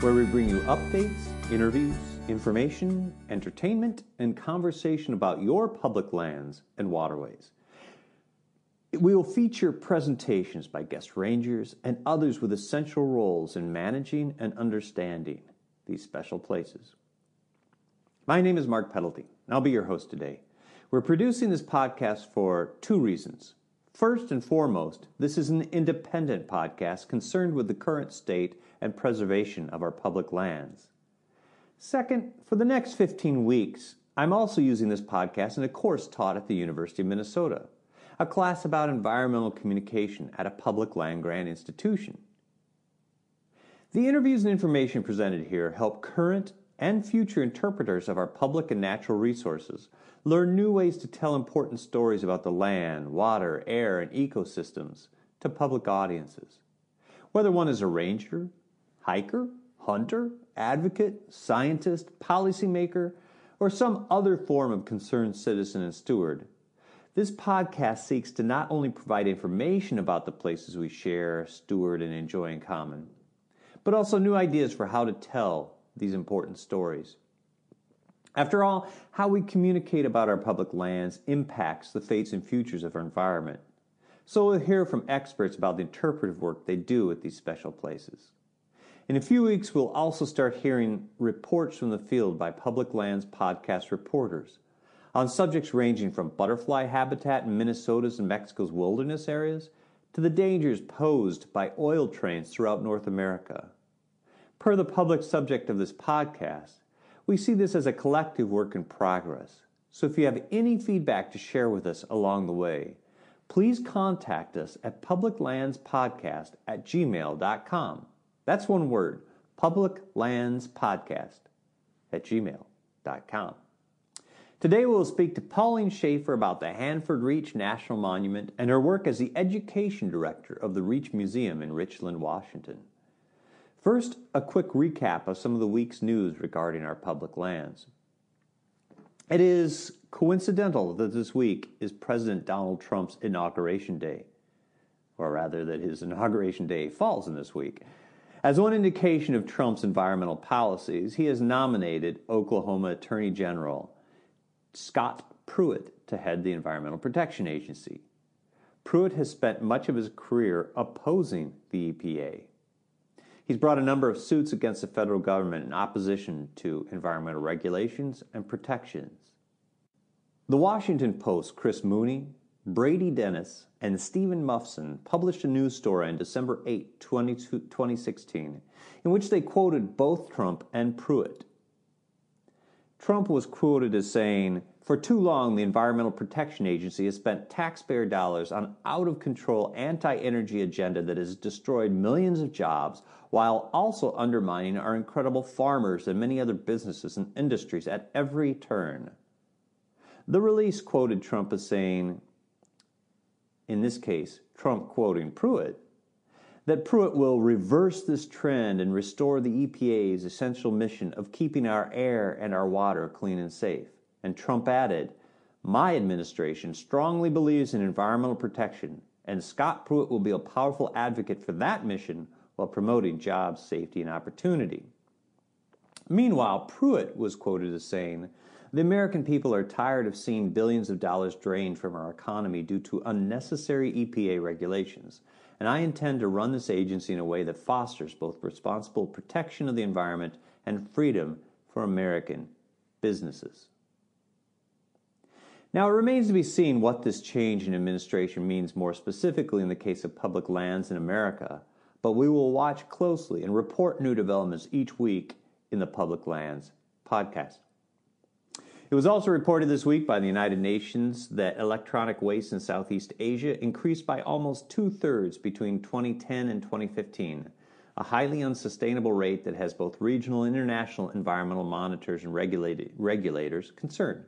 where we bring you updates, interviews, information, entertainment, and conversation about your public lands and waterways. We will feature presentations by guest rangers and others with essential roles in managing and understanding these special places. My name is Mark Pedelty, and I'll be your host today. We're producing this podcast for two reasons. First and foremost, this is an independent podcast concerned with the current state and preservation of our public lands. Second, for the next 15 weeks, I'm also using this podcast in a course taught at the University of Minnesota, a class about environmental communication at a public land grant institution. The interviews and information presented here help current and future interpreters of our public and natural resources learn new ways to tell important stories about the land, water, air, and ecosystems to public audiences. Whether one is a ranger, hiker, hunter, advocate, scientist, policymaker, or some other form of concerned citizen and steward, this podcast seeks to not only provide information about the places we share, steward, and enjoy in common, but also new ideas for how to tell these important stories. After all, how we communicate about our public lands impacts the fates and futures of our environment. So we'll hear from experts about the interpretive work they do at these special places. In a few weeks, we'll also start hearing reports from the field by Public Lands podcast reporters on subjects ranging from butterfly habitat in Minnesota's and Mexico's wilderness areas to the dangers posed by oil trains throughout North America. Per the public subject of this podcast, we see this as a collective work in progress. So if you have any feedback to share with us along the way, please contact us at publiclandspodcast at gmail.com. That's one word, publiclandspodcast at gmail.com. Today we'll speak to Pauline Schafer about the Hanford Reach National Monument and her work as the Education Director of the Reach Museum in Richland, Washington. First, a quick recap of some of the week's news regarding our public lands. It is coincidental that this week is President Donald Trump's inauguration day, or rather, that his inauguration day falls in this week. As one indication of Trump's environmental policies, he has nominated Oklahoma Attorney General Scott Pruitt to head the Environmental Protection Agency. Pruitt has spent much of his career opposing the EPA. He's brought a number of suits against the federal government in opposition to environmental regulations and protections. The Washington Post, Chris Mooney, Brady Dennis, and Steven Mufson published a news story on December 8, 2016, in which they quoted both Trump and Pruitt. Trump was quoted as saying, for too long, the Environmental Protection Agency has spent taxpayer dollars on out of control anti energy agenda that has destroyed millions of jobs while also undermining our incredible farmers and many other businesses and industries at every turn. The release quoted Trump as saying, in this case, Trump quoting Pruitt, that Pruitt will reverse this trend and restore the EPA's essential mission of keeping our air and our water clean and safe. And Trump added, My administration strongly believes in environmental protection, and Scott Pruitt will be a powerful advocate for that mission while promoting jobs, safety, and opportunity. Meanwhile, Pruitt was quoted as saying, The American people are tired of seeing billions of dollars drained from our economy due to unnecessary EPA regulations, and I intend to run this agency in a way that fosters both responsible protection of the environment and freedom for American businesses. Now, it remains to be seen what this change in administration means more specifically in the case of public lands in America, but we will watch closely and report new developments each week in the Public Lands podcast. It was also reported this week by the United Nations that electronic waste in Southeast Asia increased by almost two thirds between 2010 and 2015, a highly unsustainable rate that has both regional and international environmental monitors and regulators concerned.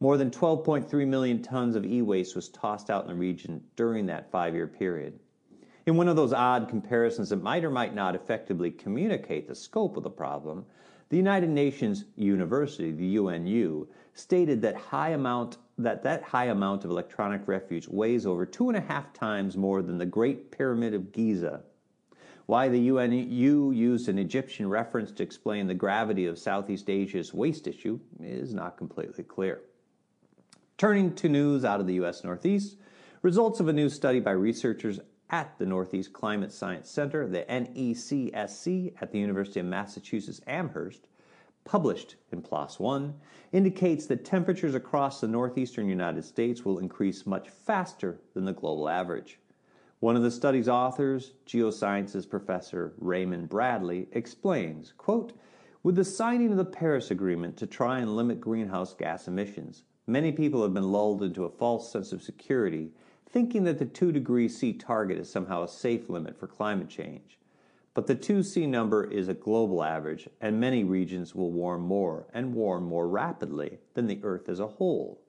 More than 12.3 million tons of e waste was tossed out in the region during that five year period. In one of those odd comparisons that might or might not effectively communicate the scope of the problem, the United Nations University, the UNU, stated that high amount that that high amount of electronic refuse weighs over two and a half times more than the Great Pyramid of Giza. Why the UNU used an Egyptian reference to explain the gravity of Southeast Asia's waste issue is not completely clear. Turning to news out of the U.S. Northeast, results of a new study by researchers at the Northeast Climate Science Center, the NECSC, at the University of Massachusetts Amherst, published in PLOS One, indicates that temperatures across the northeastern United States will increase much faster than the global average. One of the study's authors, geosciences professor Raymond Bradley, explains, quote, with the signing of the Paris Agreement to try and limit greenhouse gas emissions, many people have been lulled into a false sense of security, thinking that the 2 degrees C target is somehow a safe limit for climate change. But the 2C number is a global average, and many regions will warm more and warm more rapidly than the Earth as a whole.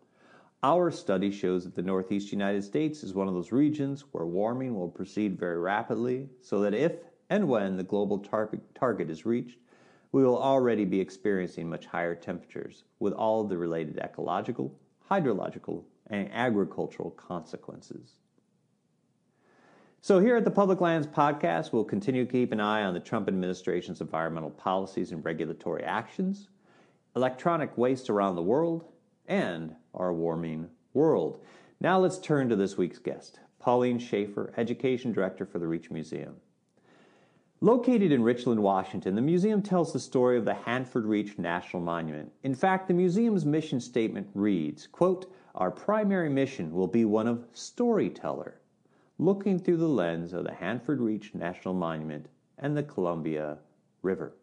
Our study shows that the Northeast United States is one of those regions where warming will proceed very rapidly, so that if and when the global tar- target is reached, we will already be experiencing much higher temperatures with all of the related ecological, hydrological, and agricultural consequences. So, here at the Public Lands Podcast, we'll continue to keep an eye on the Trump administration's environmental policies and regulatory actions, electronic waste around the world, and our warming world. Now let's turn to this week's guest, Pauline Schafer, Education Director for the Reach Museum. Located in Richland, Washington, the museum tells the story of the Hanford Reach National Monument. In fact, the museum's mission statement reads, quote, "Our primary mission will be one of storyteller, looking through the lens of the Hanford Reach National Monument and the Columbia River."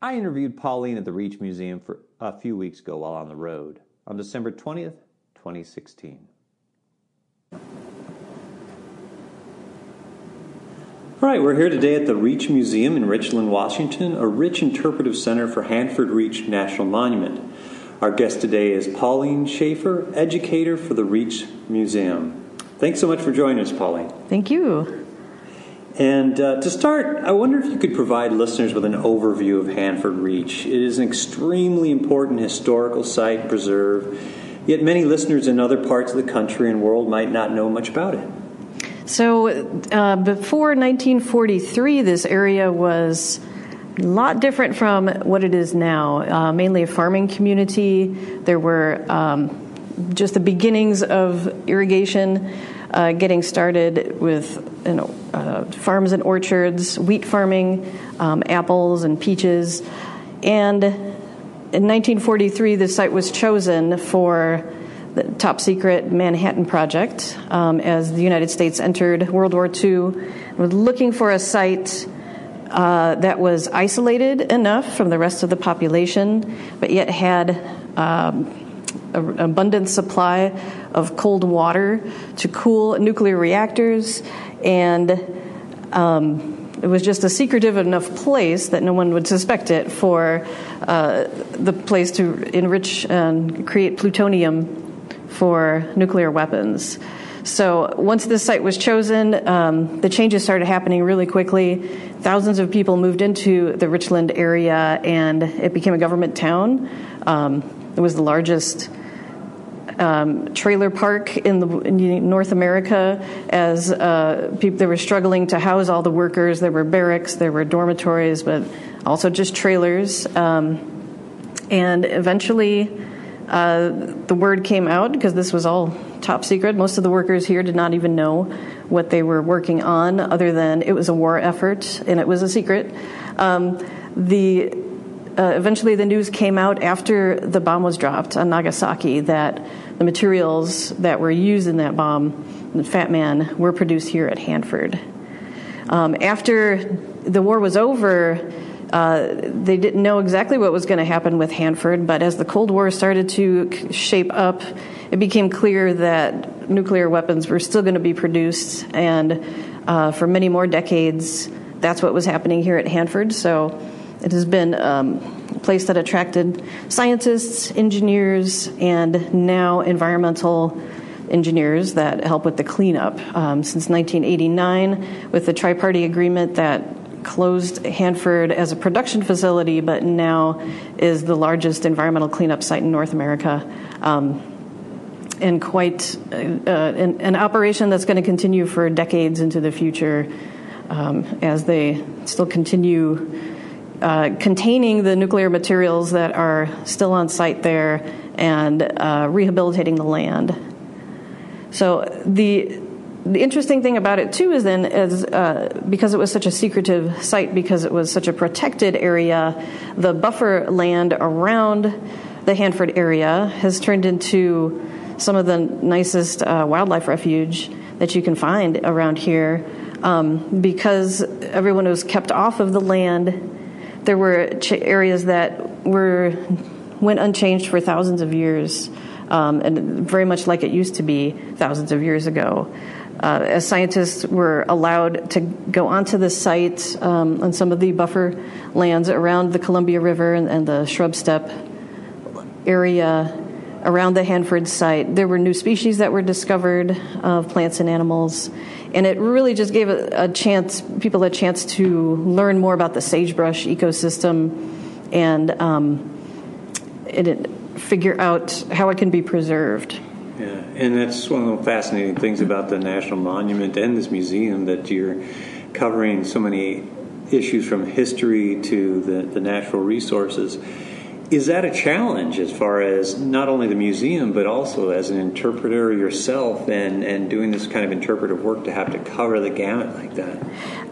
I interviewed Pauline at the Reach Museum for a few weeks ago while on the road on December 20th, 2016. All right, we're here today at the Reach Museum in Richland, Washington, a rich interpretive center for Hanford Reach National Monument. Our guest today is Pauline Schafer, educator for the Reach Museum. Thanks so much for joining us, Pauline. Thank you. And uh, to start, I wonder if you could provide listeners with an overview of Hanford Reach. It is an extremely important historical site and preserve, yet many listeners in other parts of the country and world might not know much about it. So, uh, before 1943, this area was a lot different from what it is now. Uh, mainly a farming community. There were um, just the beginnings of irrigation uh, getting started with you know, uh, farms and orchards, wheat farming, um, apples and peaches. And in 1943, the site was chosen for the top secret Manhattan Project um, as the United States entered World War II. Was looking for a site uh, that was isolated enough from the rest of the population, but yet had um, an abundant supply of cold water to cool nuclear reactors, and um, it was just a secretive enough place that no one would suspect it for uh, the place to enrich and create plutonium for nuclear weapons. So once this site was chosen, um, the changes started happening really quickly. Thousands of people moved into the Richland area, and it became a government town. Um, it was the largest um, trailer park in, the, in North America as uh, people they were struggling to house all the workers. There were barracks, there were dormitories, but also just trailers. Um, and eventually, uh, the word came out because this was all top secret. Most of the workers here did not even know what they were working on, other than it was a war effort and it was a secret. Um, the uh, eventually the news came out after the bomb was dropped on Nagasaki that the materials that were used in that bomb, the Fat Man, were produced here at Hanford. Um, after the war was over, uh, they didn't know exactly what was going to happen with Hanford, but as the Cold War started to shape up, it became clear that nuclear weapons were still going to be produced, and uh, for many more decades, that's what was happening here at Hanford. So it has been um, a place that attracted scientists, engineers, and now environmental engineers that help with the cleanup. Um, since 1989, with the tri party agreement that closed Hanford as a production facility, but now is the largest environmental cleanup site in North America. Um, and quite uh, an, an, operation that's going to continue for decades into the future um, as they still continue uh, containing the nuclear materials that are still on site there and uh, rehabilitating the land. So the the interesting thing about it too is then is uh, because it was such a secretive site because it was such a protected area the buffer land around the hanford area has turned into some of the nicest uh, wildlife refuge that you can find around here. Um, because everyone was kept off of the land there were ch- areas that were went unchanged for thousands of years um, and very much like it used to be thousands of years ago. Uh, as scientists were allowed to go onto the site um, on some of the buffer lands around the Columbia River and, and the shrub steppe area around the Hanford site, there were new species that were discovered of plants and animals. And it really just gave a, a chance, people a chance to learn more about the sagebrush ecosystem and um, it, figure out how it can be preserved. Yeah, and that's one of the fascinating things about the National Monument and this museum that you're covering so many issues from history to the, the natural resources. Is that a challenge as far as not only the museum, but also as an interpreter yourself and, and doing this kind of interpretive work to have to cover the gamut like that?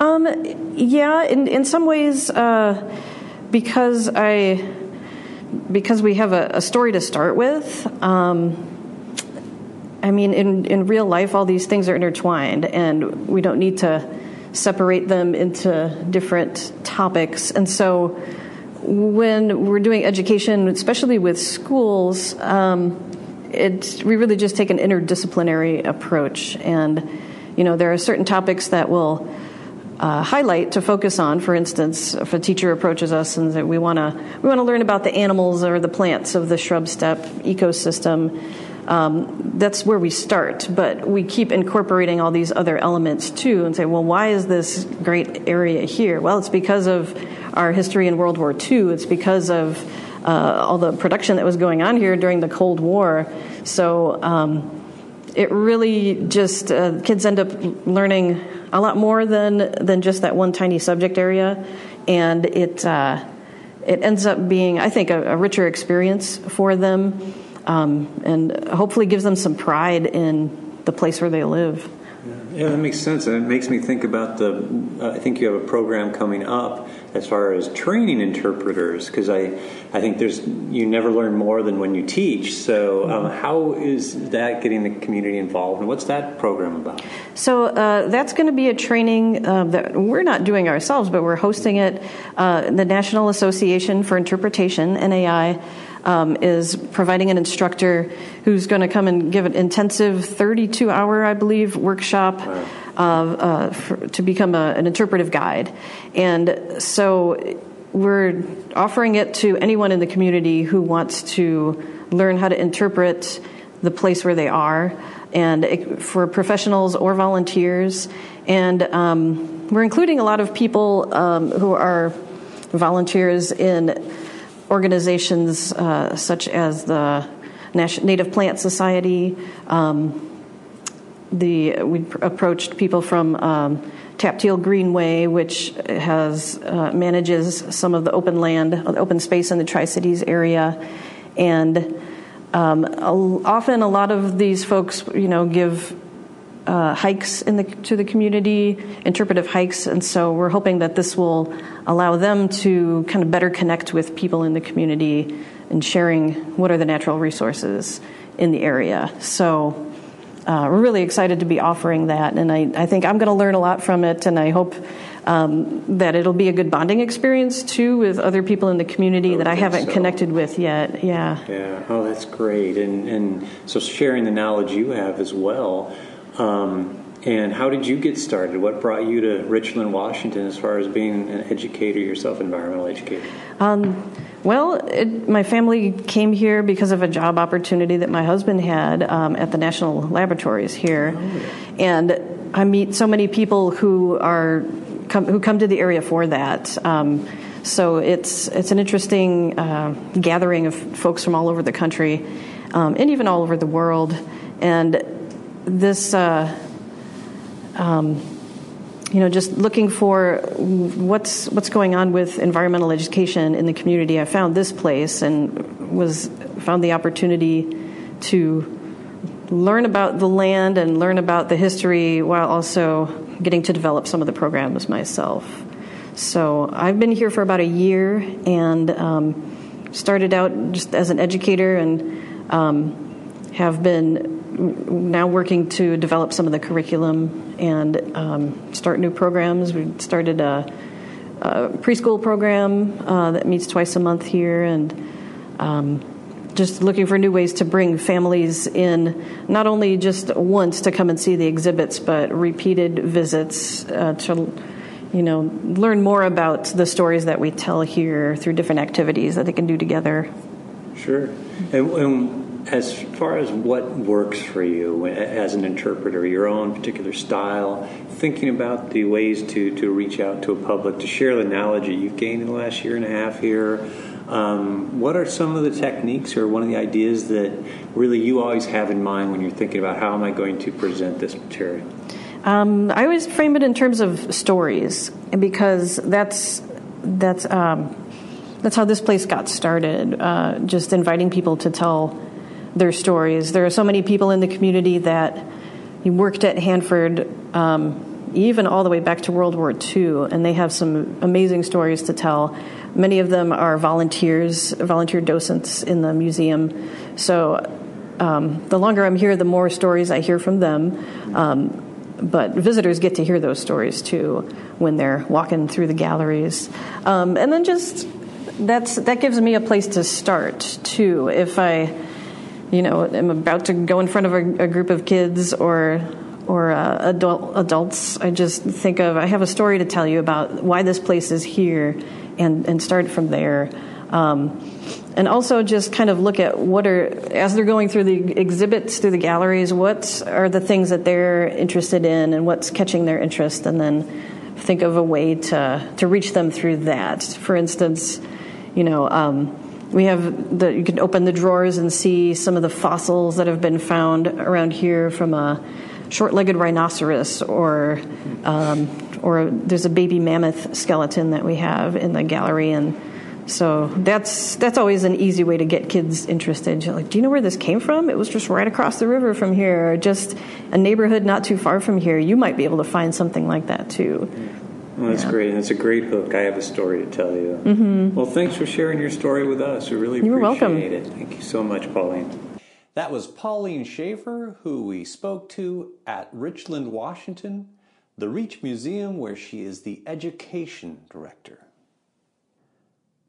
Um, yeah, in, in some ways, uh, because I because we have a, a story to start with. Um, I mean, in, in real life, all these things are intertwined, and we don't need to separate them into different topics. And so, when we're doing education, especially with schools, um, it, we really just take an interdisciplinary approach. And, you know, there are certain topics that we'll uh, highlight to focus on. For instance, if a teacher approaches us and we want to we want to learn about the animals or the plants of the shrub steppe ecosystem, um, that's where we start. But we keep incorporating all these other elements too and say, well, why is this great area here? Well, it's because of our history in World War II, it's because of uh, all the production that was going on here during the Cold War. So um, it really just, uh, kids end up learning a lot more than, than just that one tiny subject area. And it, uh, it ends up being, I think, a, a richer experience for them um, and hopefully gives them some pride in the place where they live. Yeah, that makes sense. And it makes me think about the. Uh, I think you have a program coming up as far as training interpreters, because I, I think there's you never learn more than when you teach. So, um, how is that getting the community involved, and what's that program about? So uh, that's going to be a training uh, that we're not doing ourselves, but we're hosting it. Uh, the National Association for Interpretation (NAI) um, is providing an instructor who's going to come and give an intensive 32 hour, I believe, workshop uh, for, to become a, an interpretive guide. And so we're offering it to anyone in the community who wants to learn how to interpret the place where they are, and it, for professionals or volunteers. And um, we're including a lot of people um, who are volunteers in organizations uh, such as the Native Plant Society. Um, the we approached people from um, Tapteal Greenway, which has uh, manages some of the open land, open space in the Tri Cities area, and um, often a lot of these folks, you know, give uh, hikes in the, to the community, interpretive hikes, and so we're hoping that this will allow them to kind of better connect with people in the community and sharing what are the natural resources in the area. So uh, we're really excited to be offering that, and I, I think I'm going to learn a lot from it, and I hope um, that it'll be a good bonding experience too with other people in the community that I haven't so. connected with yet. Yeah. Yeah. Oh, that's great, and and so sharing the knowledge you have as well. Um, and how did you get started? What brought you to Richland, Washington, as far as being an educator yourself, environmental educator? Um, well, it, my family came here because of a job opportunity that my husband had um, at the national laboratories here, oh. and I meet so many people who are come, who come to the area for that. Um, so it's it's an interesting uh, gathering of folks from all over the country, um, and even all over the world, and this uh, um, you know, just looking for what's what's going on with environmental education in the community, I found this place and was found the opportunity to learn about the land and learn about the history while also getting to develop some of the programs myself. So I've been here for about a year and um, started out just as an educator and um, have been now working to develop some of the curriculum and um, start new programs. We started a, a preschool program uh, that meets twice a month here and um, just looking for new ways to bring families in, not only just once to come and see the exhibits, but repeated visits uh, to, you know, learn more about the stories that we tell here through different activities that they can do together. Sure. And, and as far as what works for you as an interpreter, your own particular style, thinking about the ways to, to reach out to a public, to share the knowledge that you've gained in the last year and a half here um, what are some of the techniques or one of the ideas that really you always have in mind when you're thinking about how am I going to present this material? Um, I always frame it in terms of stories because that's that's um, that's how this place got started. Uh, just inviting people to tell their stories. There are so many people in the community that worked at Hanford. Um, even all the way back to World War II, and they have some amazing stories to tell. Many of them are volunteers, volunteer docents in the museum. So um, the longer I'm here, the more stories I hear from them. Um, but visitors get to hear those stories too when they're walking through the galleries. Um, and then just that's that gives me a place to start too. If I, you know, am about to go in front of a, a group of kids or or uh, adult adults, I just think of I have a story to tell you about why this place is here and, and start from there. Um, and also just kind of look at what are, as they're going through the exhibits, through the galleries, what are the things that they're interested in and what's catching their interest, and then think of a way to, to reach them through that. For instance, you know, um, we have the, you can open the drawers and see some of the fossils that have been found around here from a short legged rhinoceros or um, or there's a baby mammoth skeleton that we have in the gallery and so that's that's always an easy way to get kids interested. You're like, do you know where this came from? It was just right across the river from here, just a neighborhood not too far from here. You might be able to find something like that too. Well, that's yeah. great, and it's a great hook. I have a story to tell you. Mm-hmm. Well, thanks for sharing your story with us. We really You're appreciate welcome. it. Thank you so much, Pauline. That was Pauline Schafer, who we spoke to at Richland, Washington the Reach Museum, where she is the Education Director.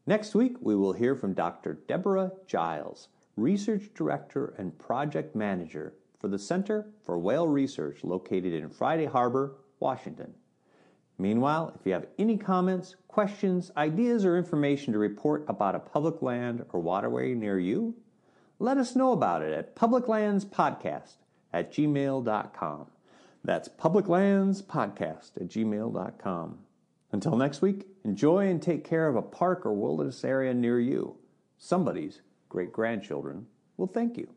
Next week, we will hear from Dr. Deborah Giles, Research Director and Project Manager for the Center for Whale Research located in Friday Harbor, Washington. Meanwhile, if you have any comments, questions, ideas, or information to report about a public land or waterway near you, let us know about it at publiclandspodcast at gmail.com. That's publiclandspodcast at gmail.com. Until next week, enjoy and take care of a park or wilderness area near you. Somebody's great grandchildren will thank you.